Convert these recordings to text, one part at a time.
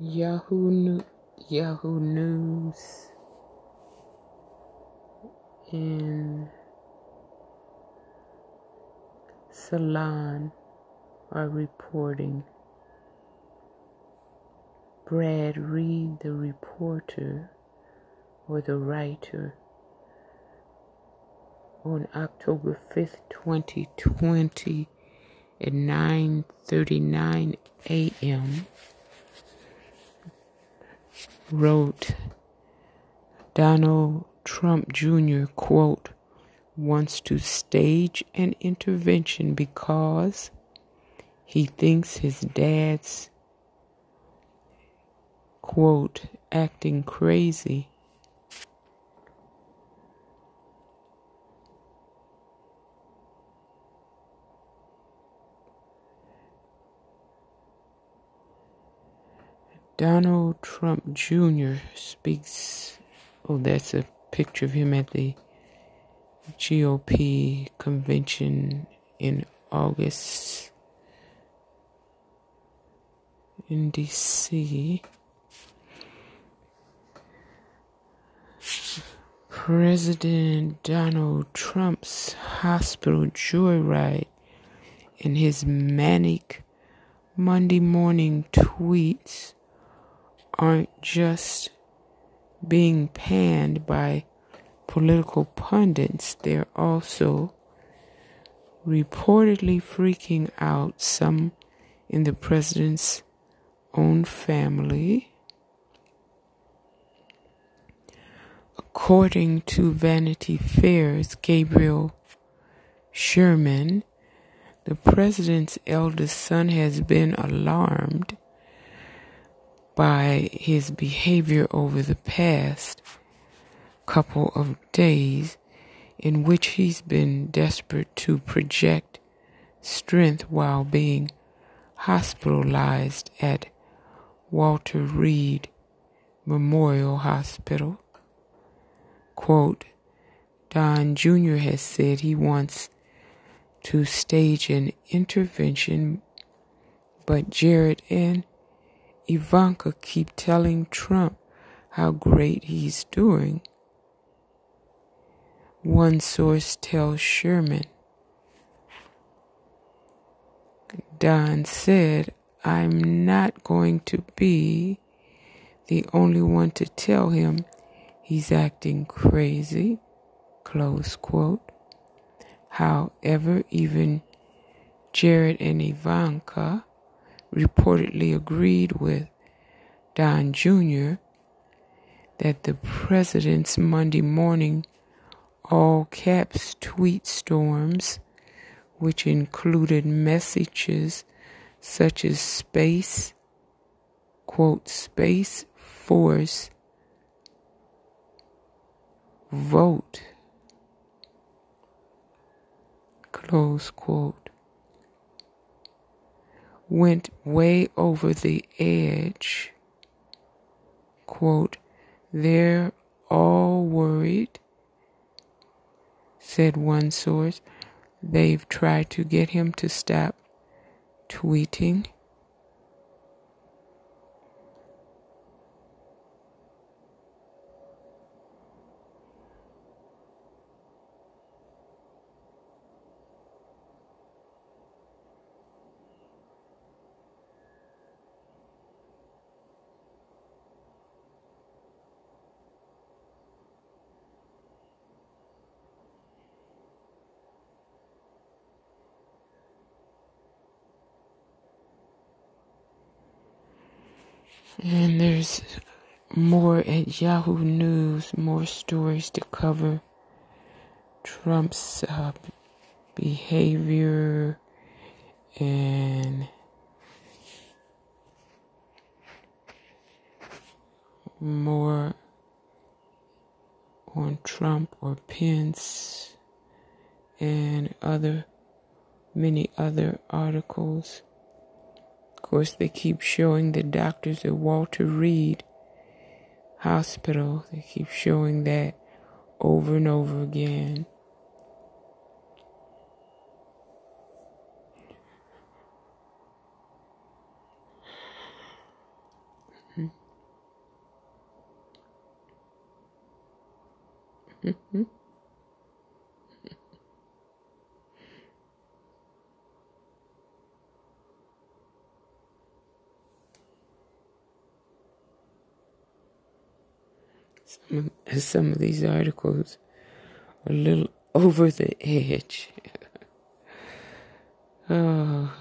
Yahoo, Yahoo News and Salon are reporting. Brad Reed, the reporter or the writer, on October 5th, 2020 at 9:39 a.m. wrote Donald Trump Jr. quote wants to stage an intervention because he thinks his dad's quote acting crazy Donald Trump Jr. speaks. Oh, that's a picture of him at the GOP convention in August in DC. President Donald Trump's hospital joyride and his manic Monday morning tweets aren't just being panned by political pundits, they're also reportedly freaking out some in the president's own family. According to Vanity Fair's Gabriel Sherman, the president's eldest son has been alarmed by his behavior over the past couple of days, in which he's been desperate to project strength while being hospitalized at Walter Reed Memorial Hospital. Quote, Don Jr. has said he wants to stage an intervention, but Jared and Ivanka keep telling Trump how great he's doing. One source tells Sherman, Don said, I'm not going to be the only one to tell him he's acting crazy. Close quote. However, even Jared and Ivanka reportedly agreed with Don Jr. that the president's Monday morning all caps tweet storms, which included messages such as space, quote, space force, vote, close quote went way over the edge. Quote, they're all worried, said one source. They've tried to get him to stop tweeting. And there's more at Yahoo News, more stories to cover. Trump's uh, behavior and more on Trump or Pence and other many other articles course, they keep showing the doctors at Walter Reed Hospital. They keep showing that over and over again. Mm-hmm. mm-hmm. Some, of, some of these articles are a little over the edge. oh.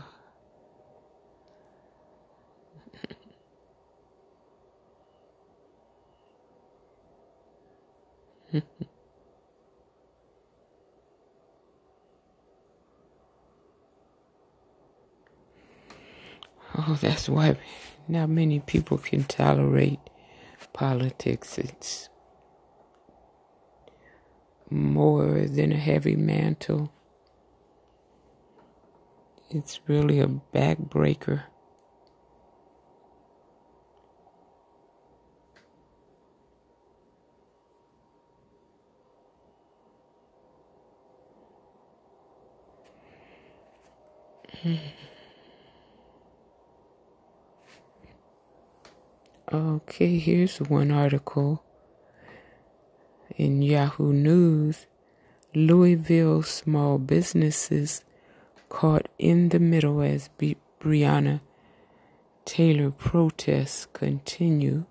oh, that's why not many people can tolerate politics. It's more than a heavy mantle. It's really a backbreaker. Hmm. Okay, here's one article in Yahoo News. Louisville small businesses caught in the middle as B- Breonna Taylor protests continue.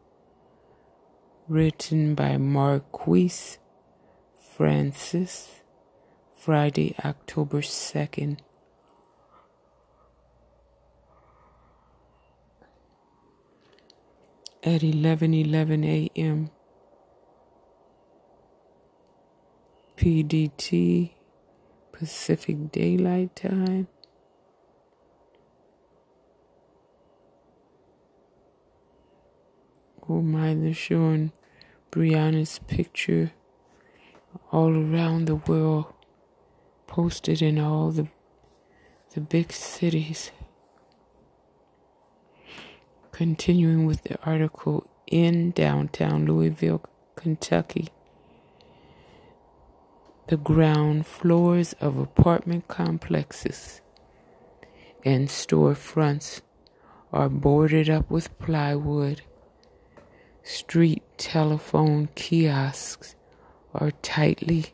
Written by Marquise Francis, Friday, October 2nd. At 11:11 a.m. PDT Pacific Daylight Time. Oh my, they're showing Breonna's picture all around the world, posted in all the the big cities. Continuing with the article in downtown Louisville, Kentucky. The ground floors of apartment complexes and storefronts are boarded up with plywood. Street telephone kiosks are tightly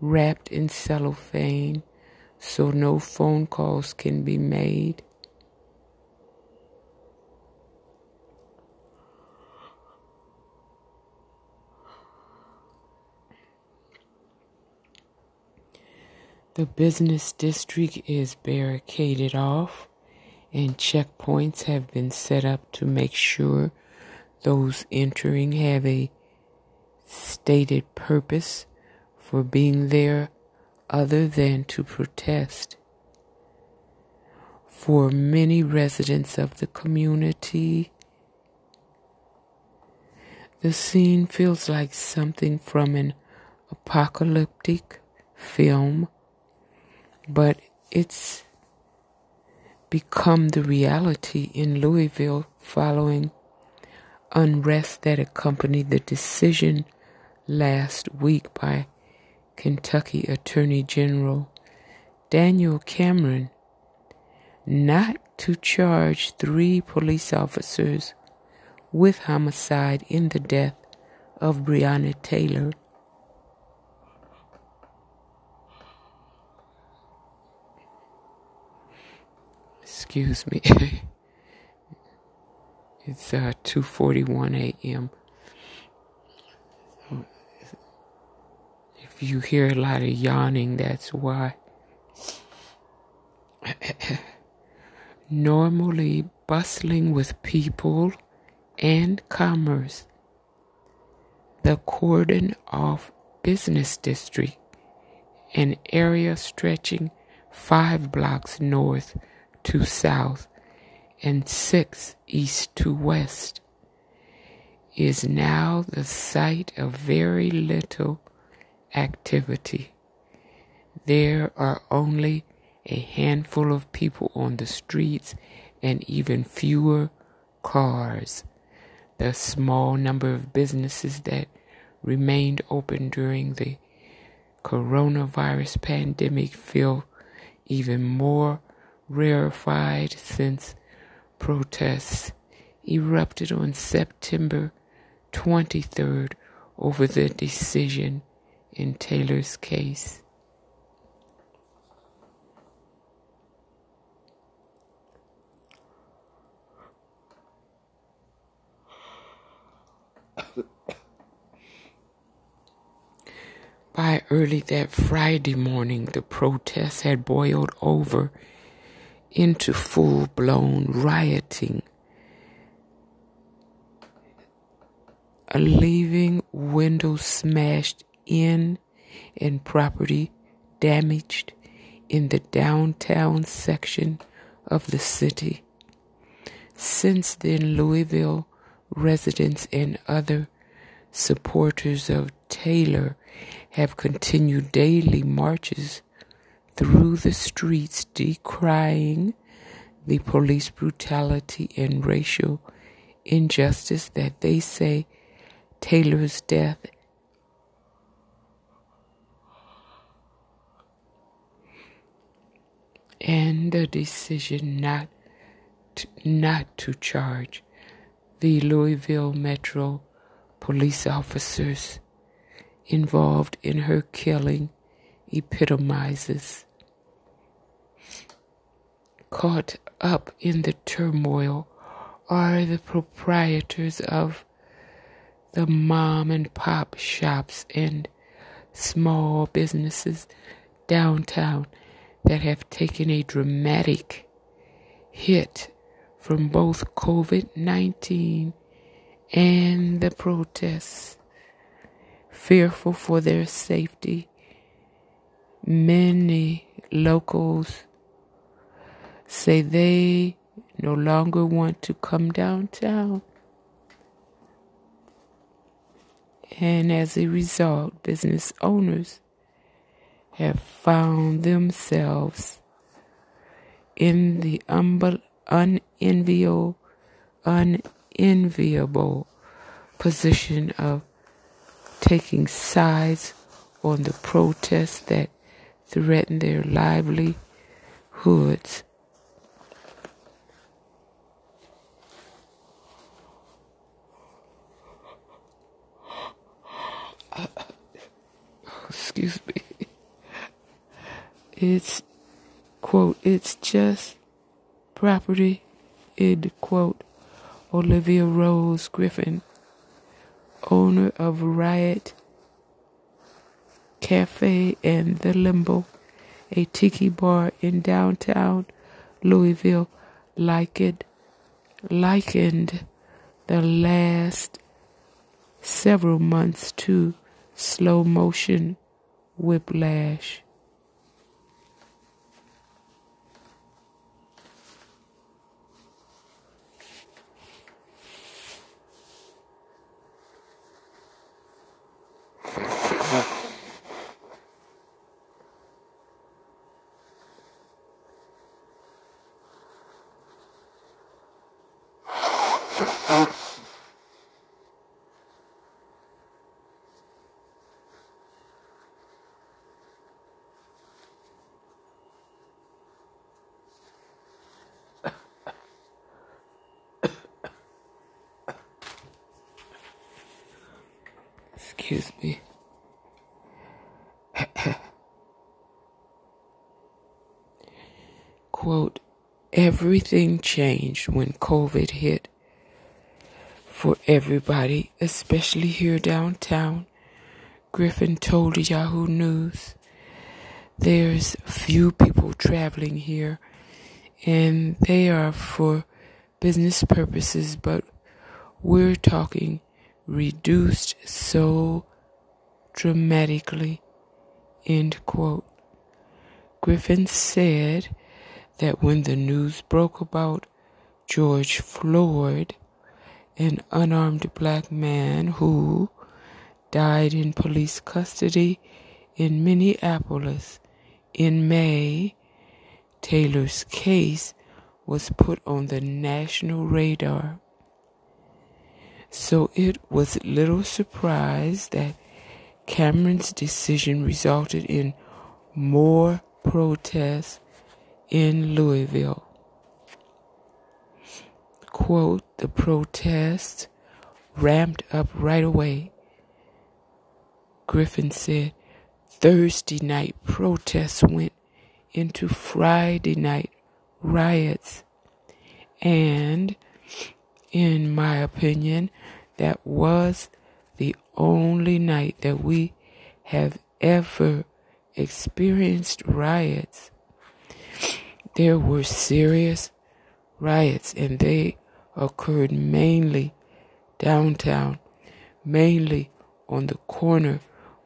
wrapped in cellophane so no phone calls can be made. The business district is barricaded off, and checkpoints have been set up to make sure those entering have a stated purpose for being there other than to protest. For many residents of the community, the scene feels like something from an apocalyptic film but it's become the reality in Louisville following unrest that accompanied the decision last week by Kentucky Attorney General Daniel Cameron not to charge three police officers with homicide in the death of Breonna Taylor. Excuse me. it's uh, 2:41 a.m. if you hear a lot of yawning, that's why. Normally bustling with people and commerce, the cordon off business district, an area stretching five blocks north to south and six east to west, is now the site of very little activity. There are only a handful of people on the streets and even fewer cars. The small number of businesses that remained open during the coronavirus pandemic feel even more rarefied since protests erupted on September 23rd over the decision in Taylor's case. By early that Friday morning, the protests had boiled over into full blown rioting, a leaving windows smashed in and property damaged in the downtown section of the city. Since then, Louisville residents and other supporters of Taylor have continued daily marches through the streets decrying the police brutality and racial injustice that they say Taylor's death and the decision not to, not to charge the Louisville Metro police officers involved in her killing epitomizes. Caught up in the turmoil are the proprietors of the mom and pop shops and small businesses downtown that have taken a dramatic hit from both COVID 19 and the protests fearful for their safety. Many locals say they no longer want to come downtown. And as a result, business owners have found themselves in the unenviable, unenviable position of taking sides on the protests that threaten their livelihoods. excuse me. It's, quote, it's just property, end quote. Olivia Rose Griffin owner of Riot Cafe and The Limbo, a tiki bar in downtown Louisville, likened, likened the last several months to slow motion whiplash. Uh, Excuse me. Quote, everything changed when COVID hit for everybody, especially here downtown. Griffin told Yahoo News. There's few people traveling here, and they are for business purposes, but we're talking reduced so dramatically. End quote. Griffin said that when the news broke about George Floyd, an unarmed black man who died in police custody in Minneapolis in May, Taylor's case was put on the national radar. So it was little surprise that Cameron's decision resulted in more protests in Louisville. Quote, the protests ramped up right away. Griffin said, Thursday night protests went into Friday night riots. And, in my opinion, that was the only night that we have ever experienced riots. There were serious riots, and they occurred mainly downtown, mainly on the corner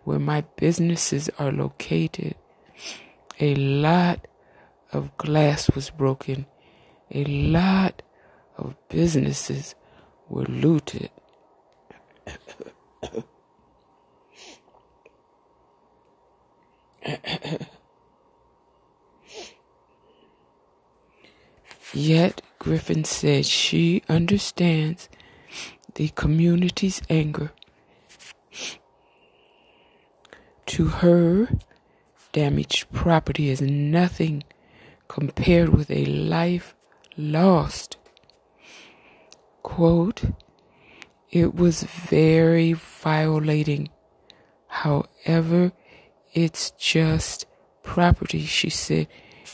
where my businesses are located. A lot of glass was broken. A lot of businesses were looted. Yet Griffin said she understands the community's anger. To her, damaged property is nothing compared with a life lost. Quote, it was very violating. However, it's just property, she said.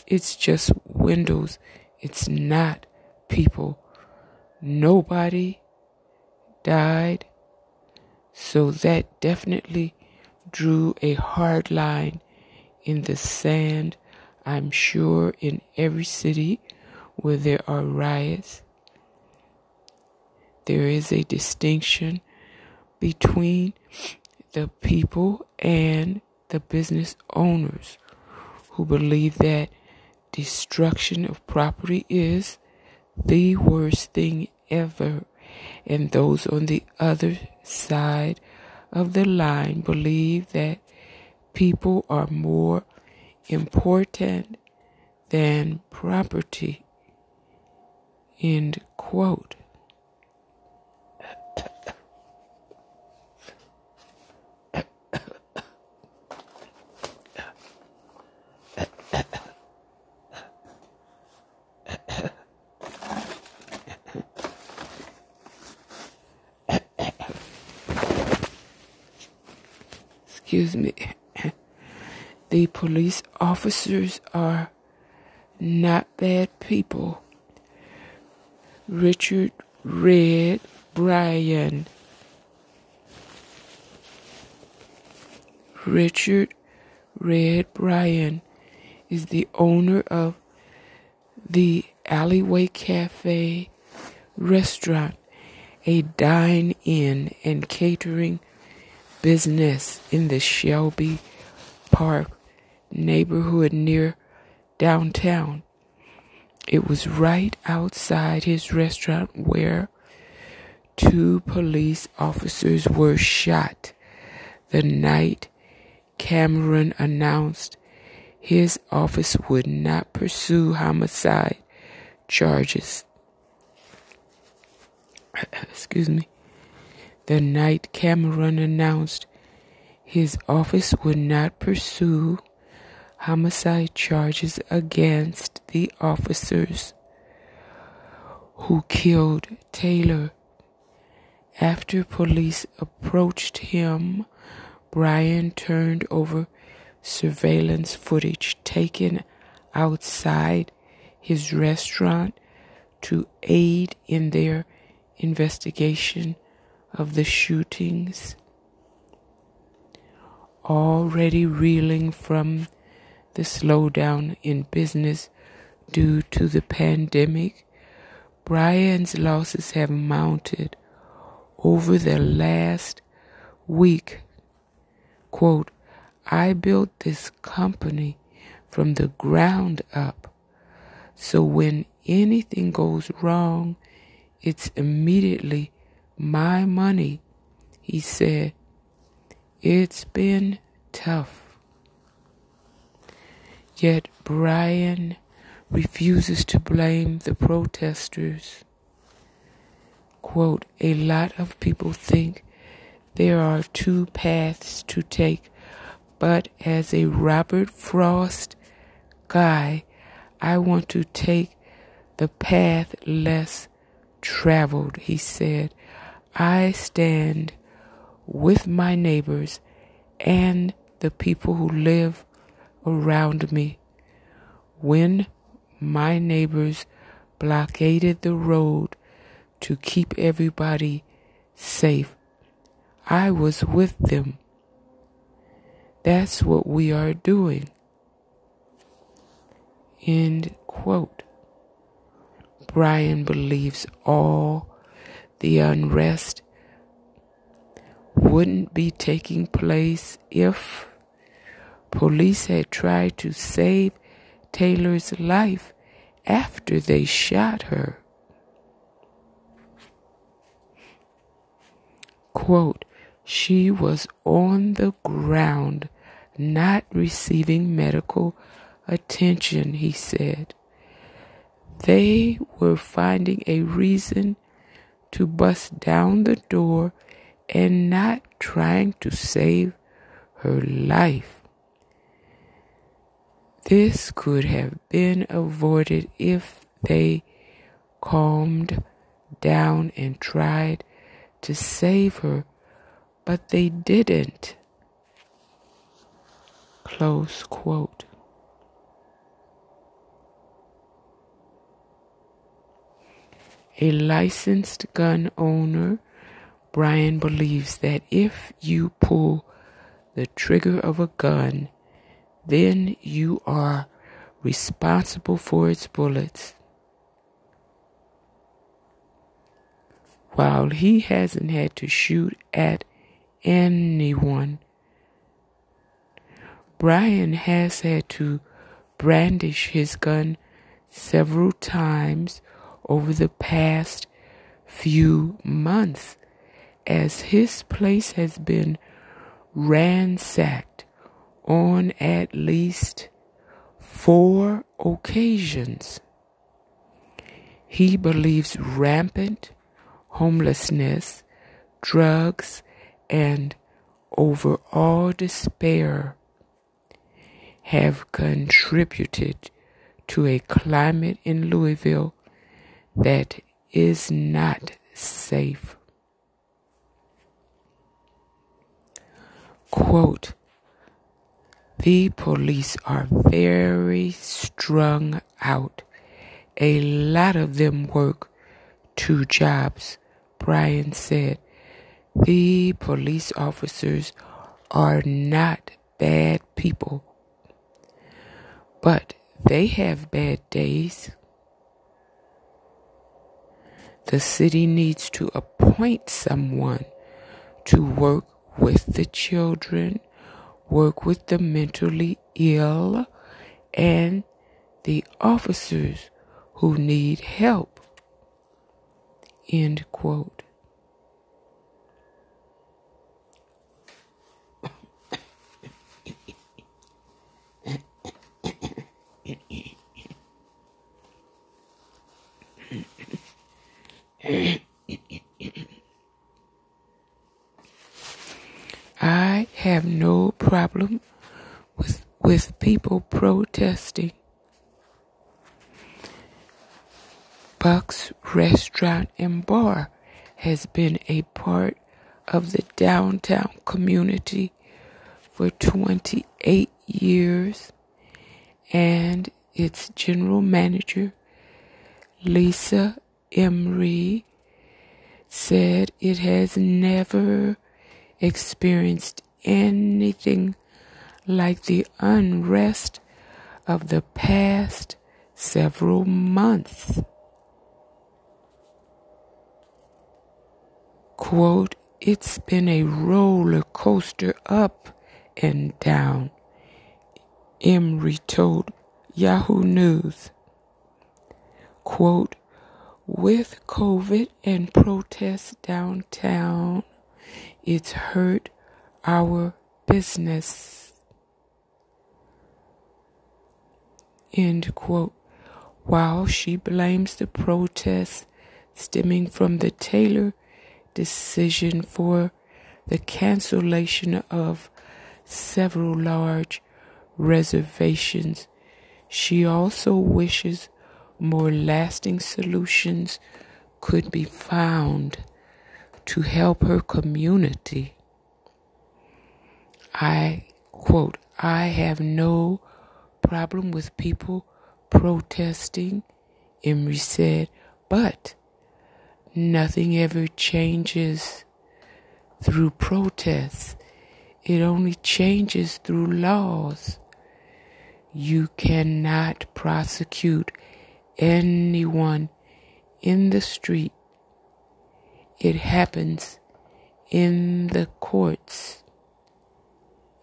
It's just windows. It's not people. Nobody died. So that definitely drew a hard line in the sand. I'm sure in every city where there are riots, there is a distinction between the people and the business owners who believe that destruction of property is the worst thing ever, and those on the other side of the line believe that people are more important than property. End quote. Excuse me, the police officers are not bad people. Richard Red Bryan. Richard Red Bryan is the owner of the Alleyway Cafe restaurant, a dine in and catering business in the Shelby Park neighborhood near downtown. It was right outside his restaurant where two police officers were shot the night Cameron announced his office would not pursue homicide charges. Excuse me the night Cameron announced his office would not pursue homicide charges against the officers who killed Taylor. After police approached him, Bryan turned over surveillance footage taken outside his restaurant to aid in their investigation of the shootings, already reeling from the slowdown in business due to the pandemic, Brian's losses have mounted over the last week. Quote, I built this company from the ground up. So when anything goes wrong, it's immediately my money, he said. It's been tough. Yet Brian refuses to blame the protesters. Quote, a lot of people think there are two paths to take, but as a Robert Frost guy, I want to take the path less traveled, he said. I stand with my neighbors and the people who live around me. When my neighbors blockaded the road to keep everybody safe, I was with them. That's what we are doing. End quote. Brian believes all the unrest wouldn't be taking place if police had tried to save Taylor's life after they shot her. Quote, she was on the ground, not receiving medical attention, he said. They were finding a reason to bust down the door and not trying to save her life. This could have been avoided if they calmed down and tried to save her, but they didn't. Close quote. A licensed gun owner, Brian believes that if you pull the trigger of a gun, then you are responsible for its bullets. While he hasn't had to shoot at anyone, Brian has had to brandish his gun several times over the past few months as his place has been ransacked on at least four occasions. He believes rampant homelessness, drugs, and overall despair have contributed to a climate in Louisville that is not safe. Quote, the police are very strung out. A lot of them work two jobs, Brian said. The police officers are not bad people, but they have bad days. The city needs to appoint someone to work with the children, work with the mentally ill, and the officers who need help. End quote. I have no problem with with people protesting. Buck's Restaurant and Bar has been a part of the downtown community for 28 years, and its general manager, Lisa Emery said it has never experienced anything like the unrest of the past several months. Quote, it's been a roller coaster up and down, Emery told Yahoo News. Quote, with COVID and protests downtown, it's hurt our business. End quote. While she blames the protests stemming from the Taylor decision for the cancellation of several large reservations, she also wishes more lasting solutions could be found to help her community. I Quote, I have no problem with people protesting, Emery said, but nothing ever changes through protests. It only changes through laws. You cannot prosecute anyone in the street. It happens in the courts.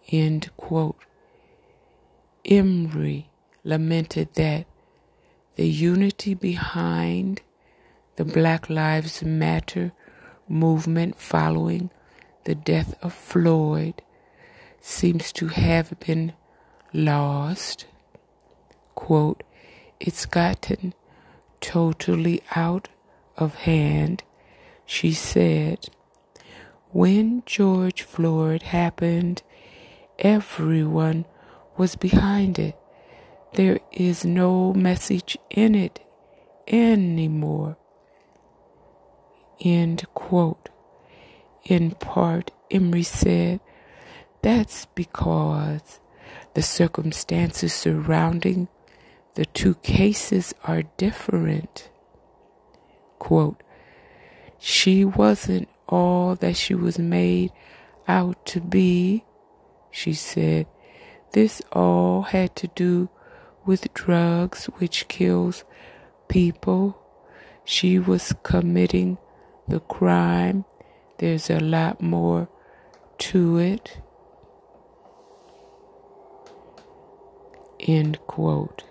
End quote. Emery lamented that the unity behind the Black Lives Matter movement following the death of Floyd seems to have been lost. Quote, it's gotten totally out of hand, she said. When George Floyd happened, everyone was behind it. There is no message in it anymore. End quote. In part, Emery said, that's because the circumstances surrounding the two cases are different. Quote, she wasn't all that she was made out to be, she said. This all had to do with drugs, which kills people. She was committing the crime. There's a lot more to it. End quote.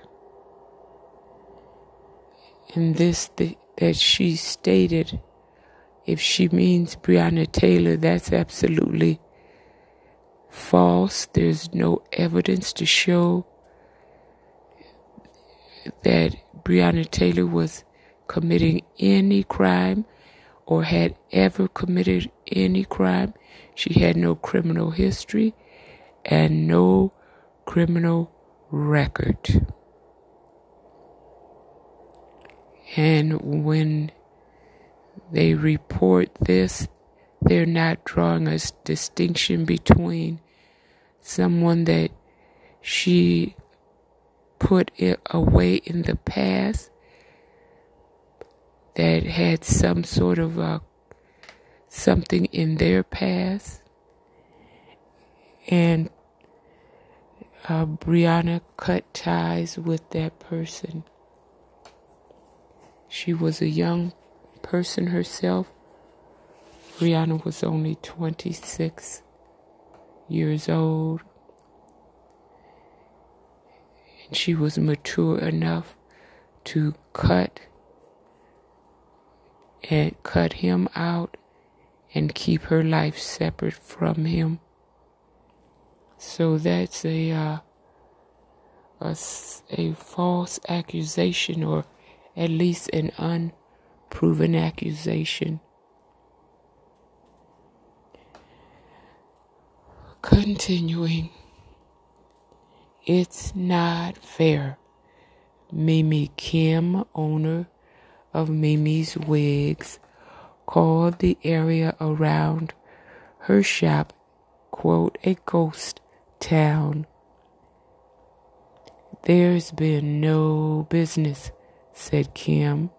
And this th- that she stated, if she means Breonna Taylor, that's absolutely false. There's no evidence to show that Breonna Taylor was committing any crime or had ever committed any crime. She had no criminal history and no criminal record. And when they report this, they're not drawing a distinction between someone that she put it away in the past that had some sort of a, something in their past and uh, Breonna cut ties with that person. She was a young person herself. Breonna was only 26 years old. And she was mature enough to cut and cut him out and keep her life separate from him. So that's a, uh, a, a false accusation, or at least an unproven accusation. Continuing, it's not fair. Mimi Kim, owner of Mimi's Wigs, called the area around her shop, quote, a ghost town. There's been no business, said Kim,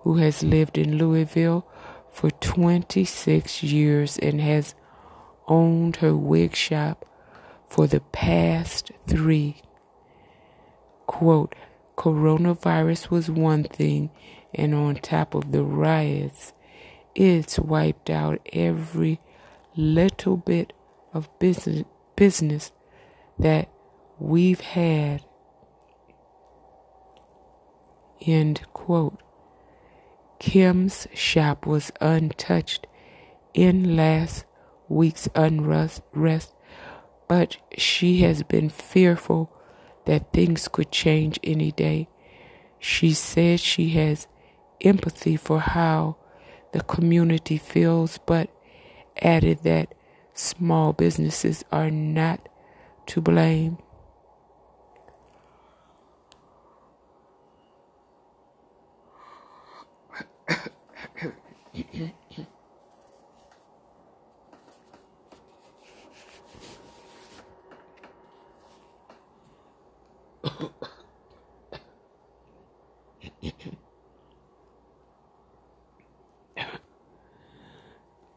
who has lived in Louisville for 26 years and has owned her wig shop for the past three. Quote, coronavirus was one thing, and on top of the riots, it's wiped out every little bit of business business that we've had. End quote. Kim's shop was untouched in last week's unrest, but she has been fearful that things could change any day. She said she has empathy for how the community feels, but added that small businesses are not to blame.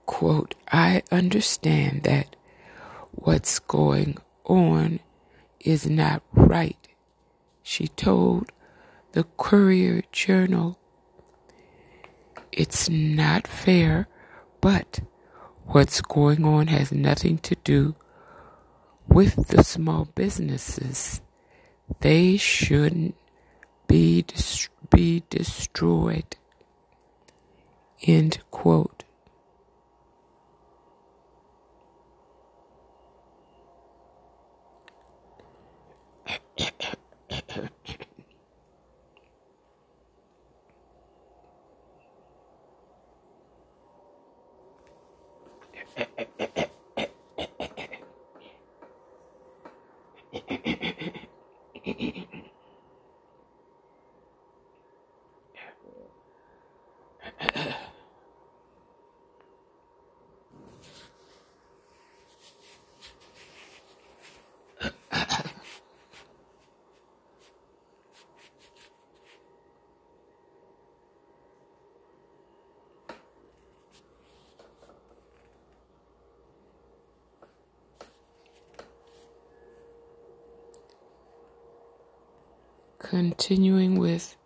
Quote, I understand that what's going on is not right, she told the Courier Journal it's not fair, but what's going on has nothing to do with the small businesses. They shouldn't be, be destroyed. End quote. Hehehehe Continuing with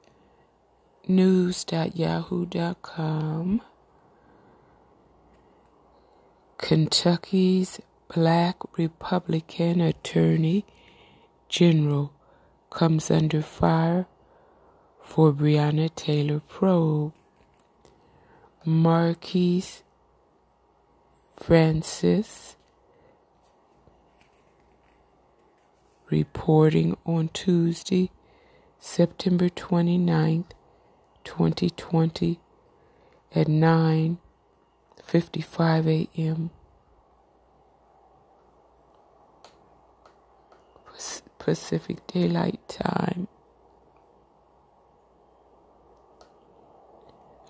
news.yahoo.com. Kentucky's black Republican Attorney General comes under fire for Breonna Taylor probe. Marquise Francis reporting on Tuesday September 29th, 2020 at 9:55 a.m. Pacific Daylight Time.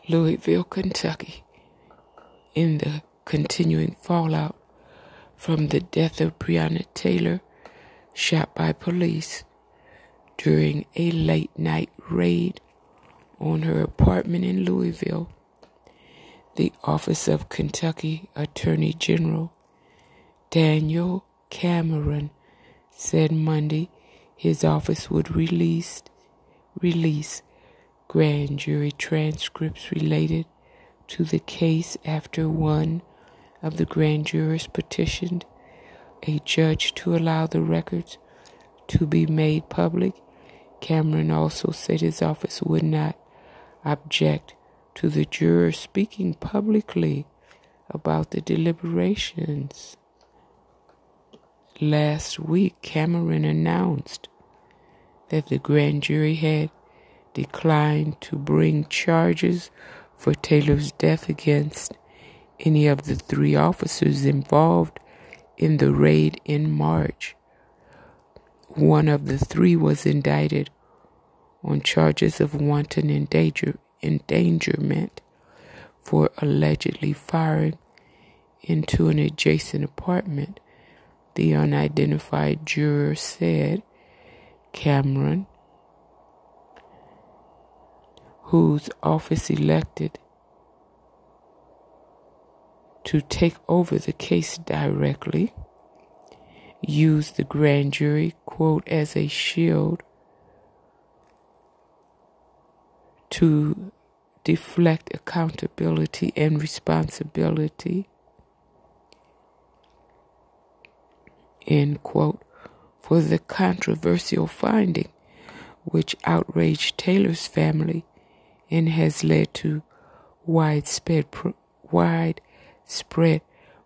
Louisville, Kentucky, in the continuing fallout from the death of Breonna Taylor, shot by police during a late night raid on her apartment in Louisville. The Office of Kentucky Attorney General Daniel Cameron said Monday his office would release release grand jury transcripts related to the case after one of the grand jurors petitioned a judge to allow the records to be made public Cameron also said his office would not object to the jurors speaking publicly about the deliberations. Last week, Cameron announced that the grand jury had declined to bring charges for Taylor's death against any of the three officers involved in the raid in March. One of the three was indicted on charges of wanton endanger, endangerment for allegedly firing into an adjacent apartment. The unidentified juror said Cameron, whose office elected to take over the case directly, used the grand jury, quote, as a shield to deflect accountability and responsibility, end quote, for the controversial finding which outraged Taylor's family and has led to widespread, pro- widespread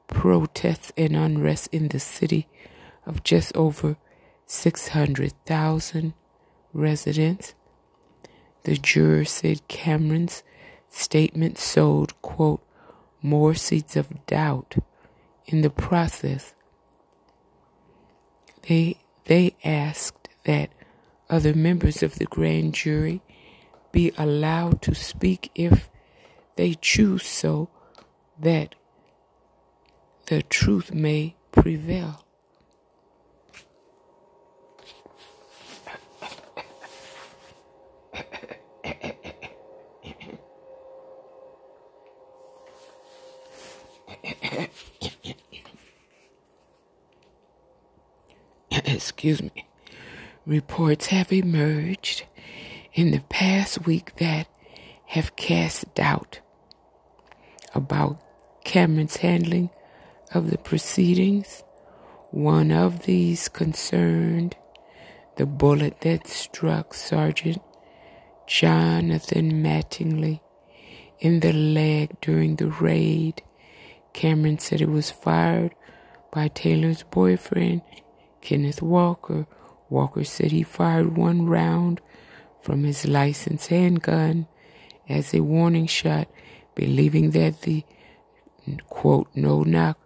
protests and unrest in the city of just over 600,000 residents. The juror said Cameron's statement sowed, quote, more seeds of doubt in the process. They, they asked that other members of the grand jury be allowed to speak if they choose so that the truth may prevail. Excuse me, reports have emerged in the past week that have cast doubt about Cameron's handling of the proceedings. One of these concerned the bullet that struck Sergeant Jonathan Mattingly in the leg during the raid. Cameron said it was fired by Taylor's boyfriend, Kenneth Walker. Walker said he fired one round from his licensed handgun as a warning shot, believing that the quote no knock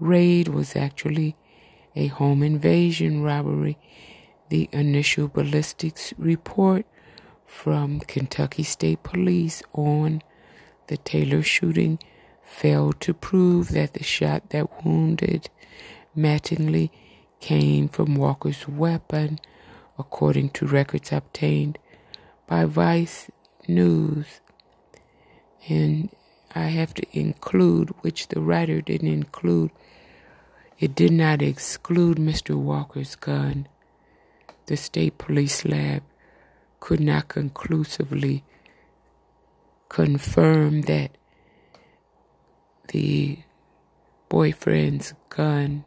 raid was actually a home invasion robbery the initial ballistics report from Kentucky State Police on the Taylor shooting failed to prove that the shot that wounded Mattingly came from Walker's weapon, according to records obtained by Vice News. And I have to include, which the writer didn't include, it did not exclude Mr. Walker's gun the state police lab could not conclusively confirm that the boyfriend's gun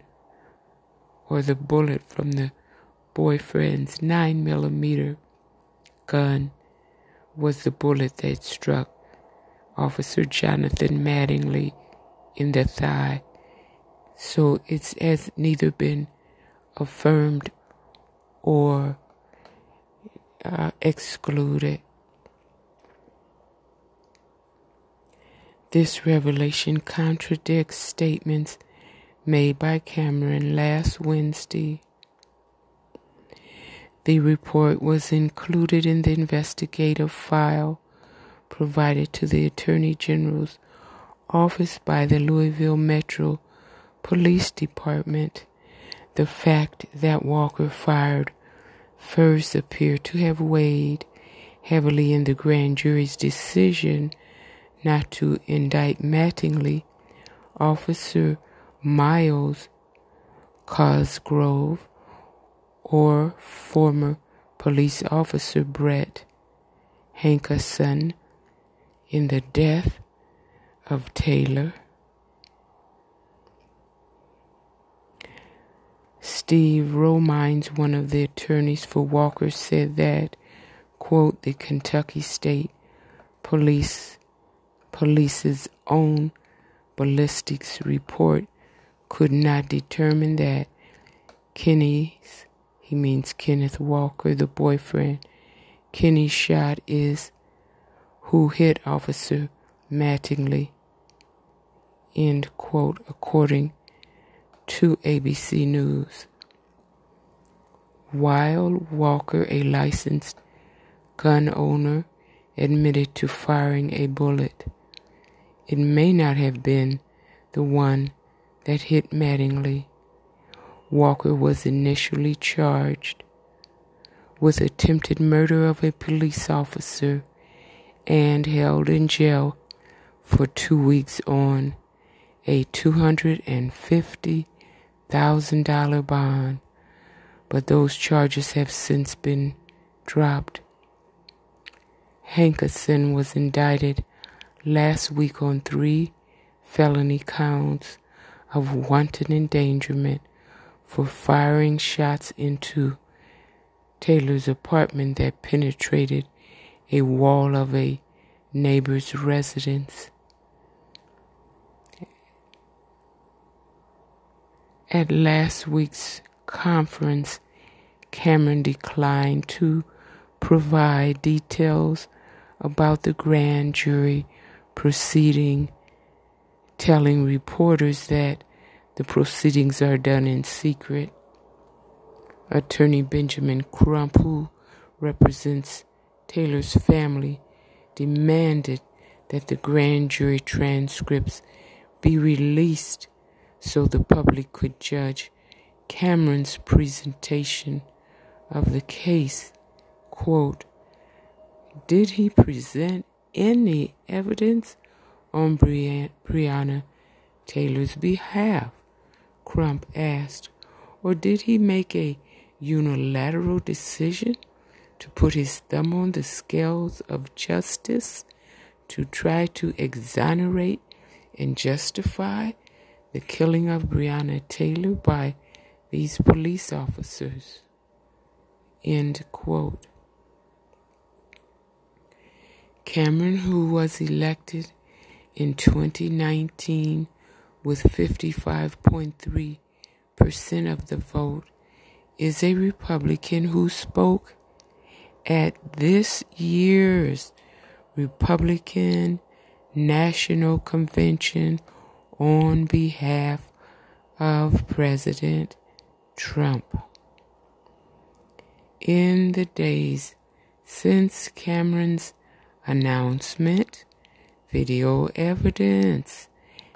or the bullet from the boyfriend's 9 millimeter gun was the bullet that struck Officer Jonathan Mattingly in the thigh. So it has neither been affirmed or uh, excluded. This revelation contradicts statements made by Cameron last Wednesday. The report was included in the investigative file provided to the Attorney General's office by the Louisville Metro Police Department. The fact that Walker fired first appeared to have weighed heavily in the grand jury's decision not to indict Mattingly. Officer Myles Cosgrove or former police officer Brett Hankison in the death of Taylor. Steve Romines, one of the attorneys for Walker, said that, quote, the Kentucky State Police Police's own ballistics report could not determine that Kenny's, he means Kenneth Walker, the boyfriend, Kenny's shot is who hit Officer Mattingly, end quote, according to ABC News. While Walker, a licensed gun owner, admitted to firing a bullet, it may not have been the one that hit Mattingly. Walker was initially charged with attempted murder of a police officer and held in jail for two weeks on a 250 thousand dollar bond, but those charges have since been dropped. Hankison was indicted last week on three felony counts of wanton endangerment for firing shots into Taylor's apartment that penetrated a wall of a neighbor's residence. At last week's conference, Cameron declined to provide details about the grand jury proceeding, telling reporters that the proceedings are done in secret. Attorney Benjamin Crump, who represents Taylor's family, demanded that the grand jury transcripts be released so the public could judge Cameron's presentation of the case. Quote, Did he present any evidence on Breonna Taylor's behalf? Crump asked. Or did he make a unilateral decision to put his thumb on the scales of justice to try to exonerate and justify the killing of Breonna Taylor by these police officers. End quote. Cameron, who was elected in 2019 with 55.3% of the vote, is a Republican who spoke at this year's Republican National Convention on behalf of President Trump. In the days since Cameron's announcement, video evidence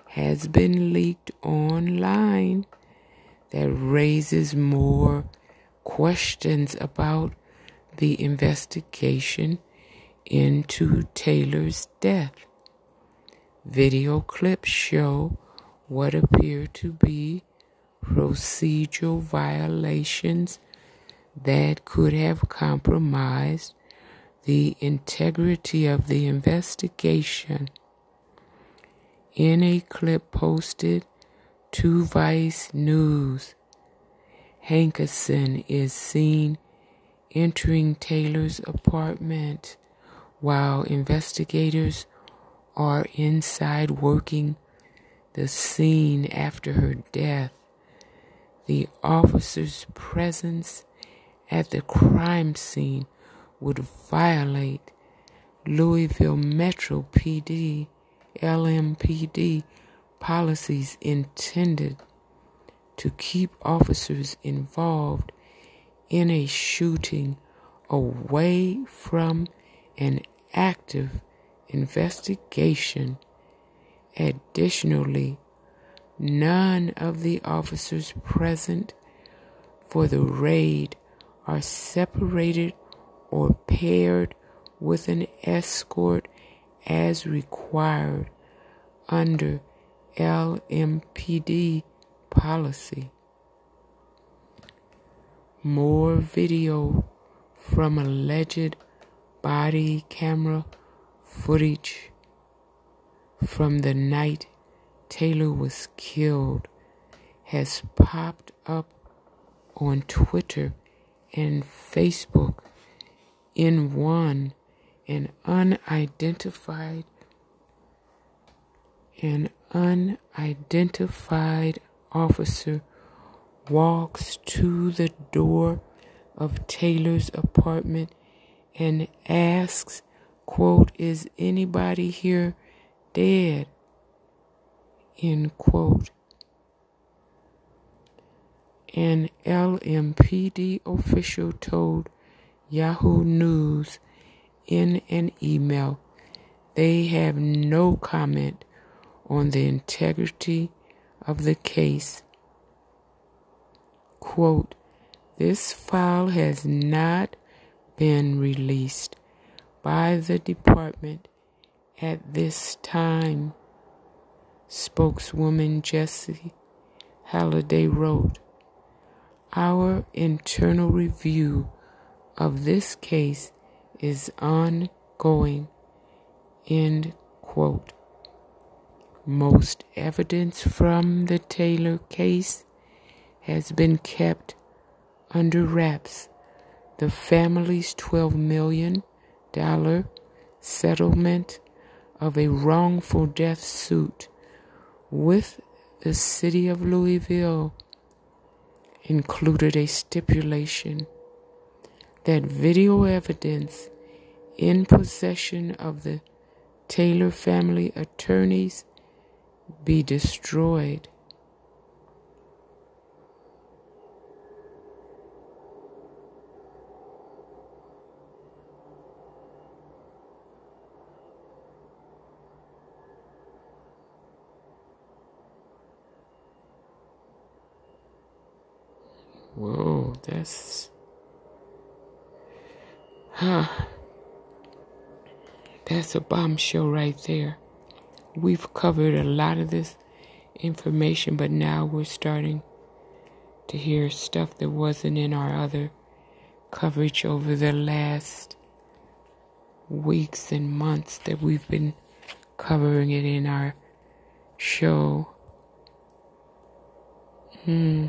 has been leaked online that raises more questions about the investigation into Taylor's death. Video clips show what appear to be procedural violations that could have compromised the integrity of the investigation. In a clip posted to Vice News, Hankison is seen entering Taylor's apartment while investigators are inside working the scene after her death. The officer's presence at the crime scene would violate Louisville Metro PD, LMPD policies intended to keep officers involved in a shooting away from an active investigation. Additionally, none of the officers present for the raid are separated or paired with an escort as required under LMPD policy. More video from alleged body camera footage from the night Taylor was killed has popped up on Twitter and Facebook in one an unidentified an unidentified officer walks to the door of Taylor's apartment and asks, quote, is anybody here dead? End quote. An LMPD official told Yahoo News in an email they have no comment on the integrity of the case quote, this file has not been released by the department at this time, spokeswoman Jessie Halladay wrote. Our internal review of this case is ongoing. End quote. Most evidence from the Taylor case has been kept under wraps. The family's $12 million settlement of a wrongful death suit with the city of Louisville included a stipulation that video evidence in possession of the Taylor family attorneys be destroyed. Whoa, that's. Huh. That's a bombshell right there. We've covered a lot of this information, but now we're starting to hear stuff that wasn't in our other coverage over the last weeks and months that we've been covering it in our show. Hmm.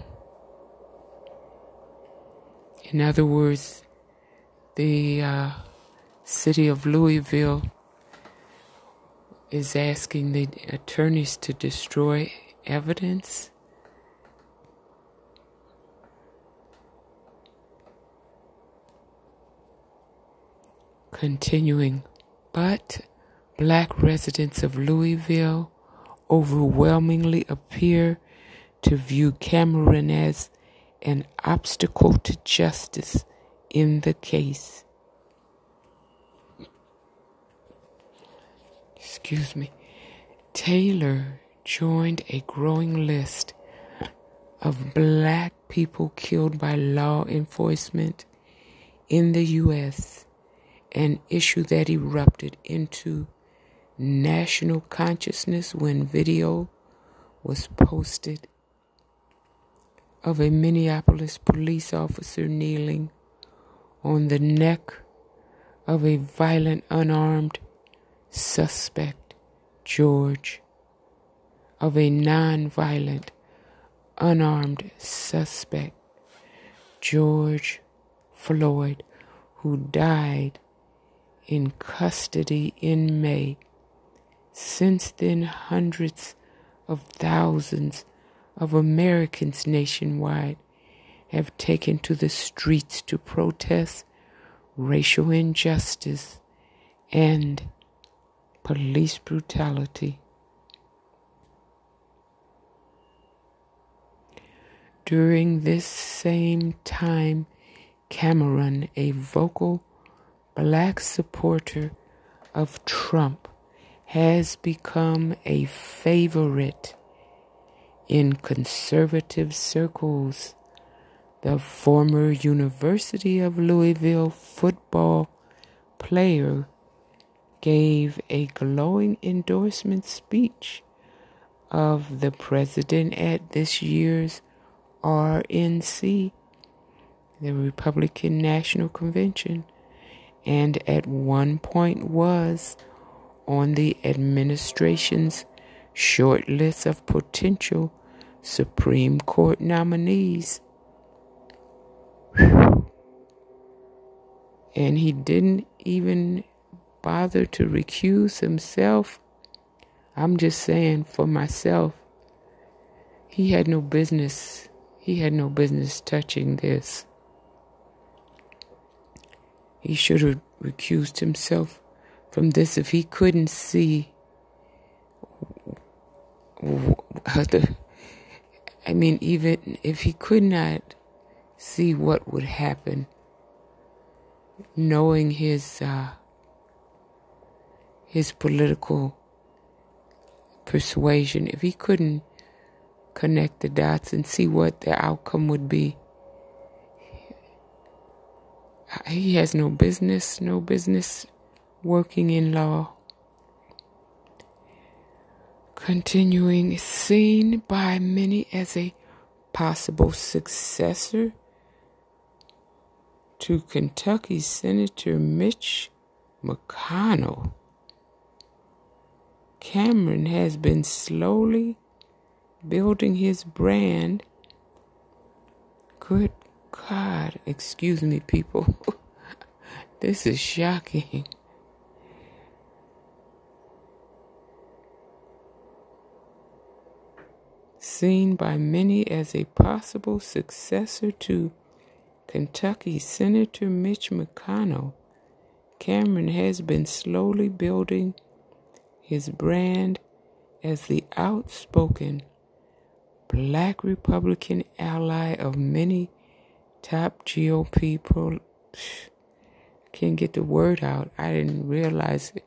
In other words, the uh, city of Louisville is asking the attorneys to destroy evidence. Continuing, but black residents of Louisville overwhelmingly appear to view Cameron as an obstacle to justice in the case. Excuse me. Taylor joined a growing list of black people killed by law enforcement in the U.S., an issue that erupted into national consciousness when video was posted of a Minneapolis police officer kneeling on the neck of a violent unarmed suspect, George, of a non-violent unarmed suspect, George Floyd, who died in custody in May. Since then, hundreds of thousands of Americans nationwide have taken to the streets to protest racial injustice and police brutality. During this same time, Cameron, a vocal black supporter of Trump, has become a favorite in conservative circles. The former University of Louisville football player gave a glowing endorsement speech of the president at this year's RNC, the Republican National Convention, and at one point was on the administration's short list of potential Supreme Court nominees. And he didn't even bother to recuse himself. I'm just saying for myself, he had no business. He had no business touching this. He should have recused himself from this if he couldn't see I mean, even if he could not see what would happen, knowing his uh, his political persuasion, if he couldn't connect the dots and see what the outcome would be, he has no business, no business working in law. Continuing, seen by many as a possible successor to Kentucky Senator Mitch McConnell. Cameron has been slowly building his brand. Good God, excuse me, people. this is shocking. seen by many as a possible successor to Kentucky Senator Mitch McConnell, Cameron has been slowly building his brand as the outspoken black Republican ally of many top GOP pro. Can't get the word out. I didn't realize it,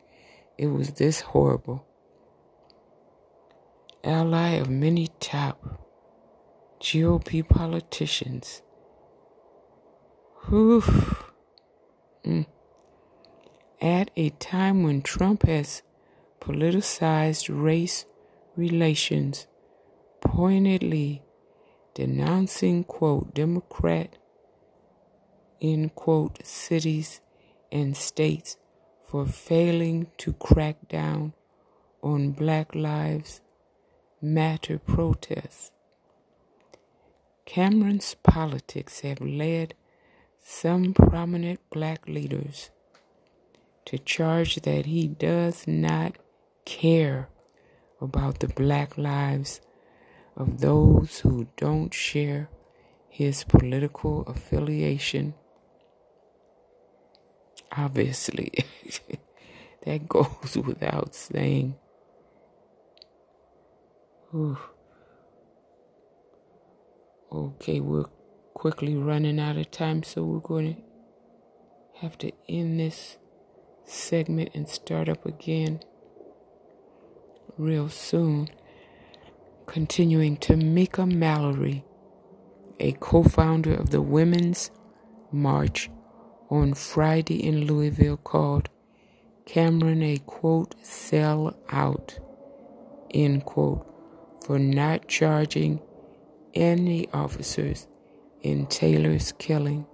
it was this horrible ally of many top GOP politicians. Whew. Mm. At a time when Trump has politicized race relations, pointedly denouncing, quote, Democrat, in quote, cities and states for failing to crack down on Black Lives Matter protests. Cameron's politics have led some prominent black leaders to charge that he does not care about the black lives of those who don't share his political affiliation. Obviously, that goes without saying. Ooh. Okay, we're quickly running out of time, so we're going to have to end this segment and start up again real soon. Continuing Tamika Mallory, a co founder of the Women's March on Friday in Louisville, called Cameron a quote, sell out, end quote, for not charging any officers in Taylor's killing.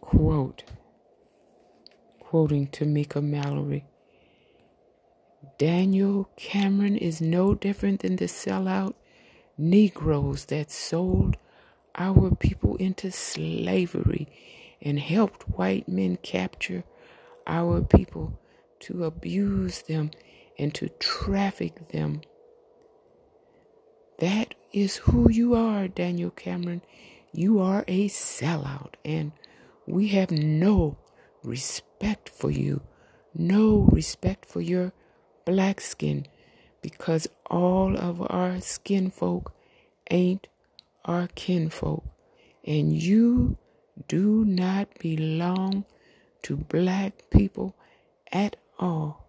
Quote quoting Tamika Mallory. Daniel Cameron is no different than the sellout Negroes that sold our people into slavery and helped white men capture our people to abuse them and to traffic them. That is who you are, Daniel Cameron. You are a sellout, and we have no respect for you, no respect for your black skin, because all of our skin folk ain't our kinfolk, and you do not belong to black people at all.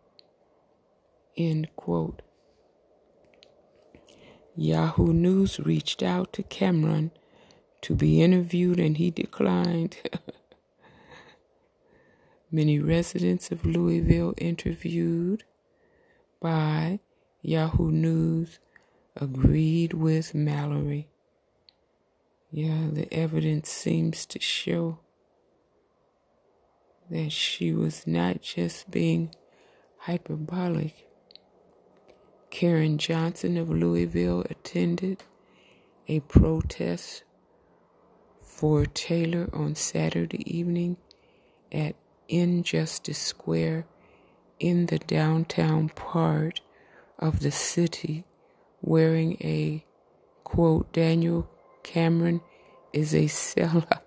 End quote. Yahoo News reached out to Cameron to be interviewed and he declined. Many residents of Louisville interviewed by Yahoo News agreed with Mallory. Yeah, the evidence seems to show that she was not just being hyperbolic. Karen Johnson of Louisville attended a protest for Taylor on Saturday evening at Injustice Square in the downtown part of the city wearing a quote Daniel Cameron is a sellout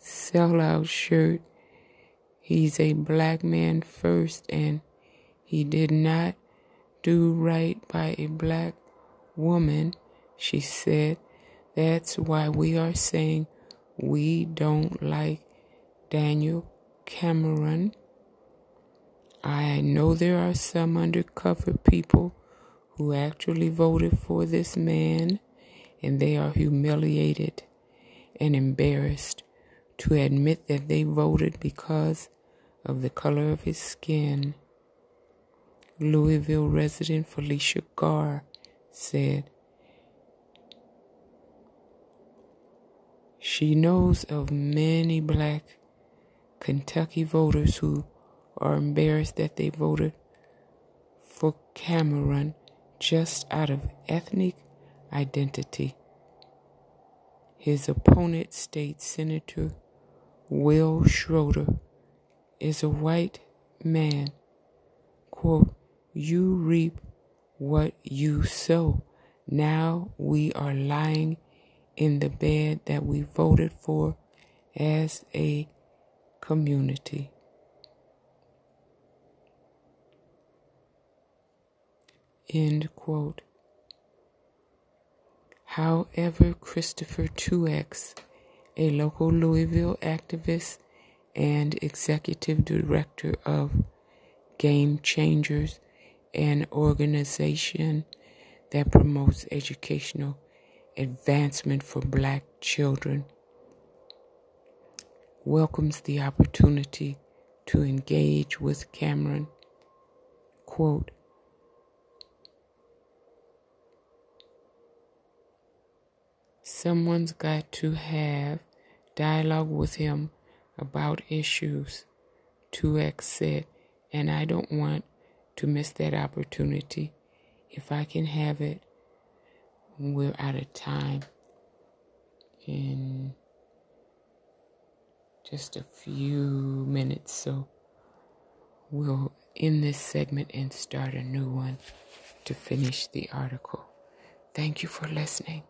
sellout shirt. He's a black man first and he did not do right by a black woman, she said. That's why we are saying we don't like Daniel Cameron. I know there are some undercover people who actually voted for this man, and they are humiliated and embarrassed to admit that they voted because of the color of his skin. Louisville resident Felicia Garr said, She knows of many black Kentucky voters who are embarrassed that they voted for Cameron just out of ethnic identity. His opponent, State Senator Wil Schroder, is a white man. Quote, You reap what you sow. Now we are lying in the bed that we voted for as a community. End quote. However, Christopher 2X, a local Louisville activist and executive director of Game Changers, an organization that promotes educational advancement for black children, welcomes the opportunity to engage with Cameron. Quote, Someone's got to have dialogue with him about issues, 2X said, and I don't want to miss that opportunity. If I can have it, we're out of time in just a few minutes, so we'll end this segment and start a new one to finish the article. Thank you for listening.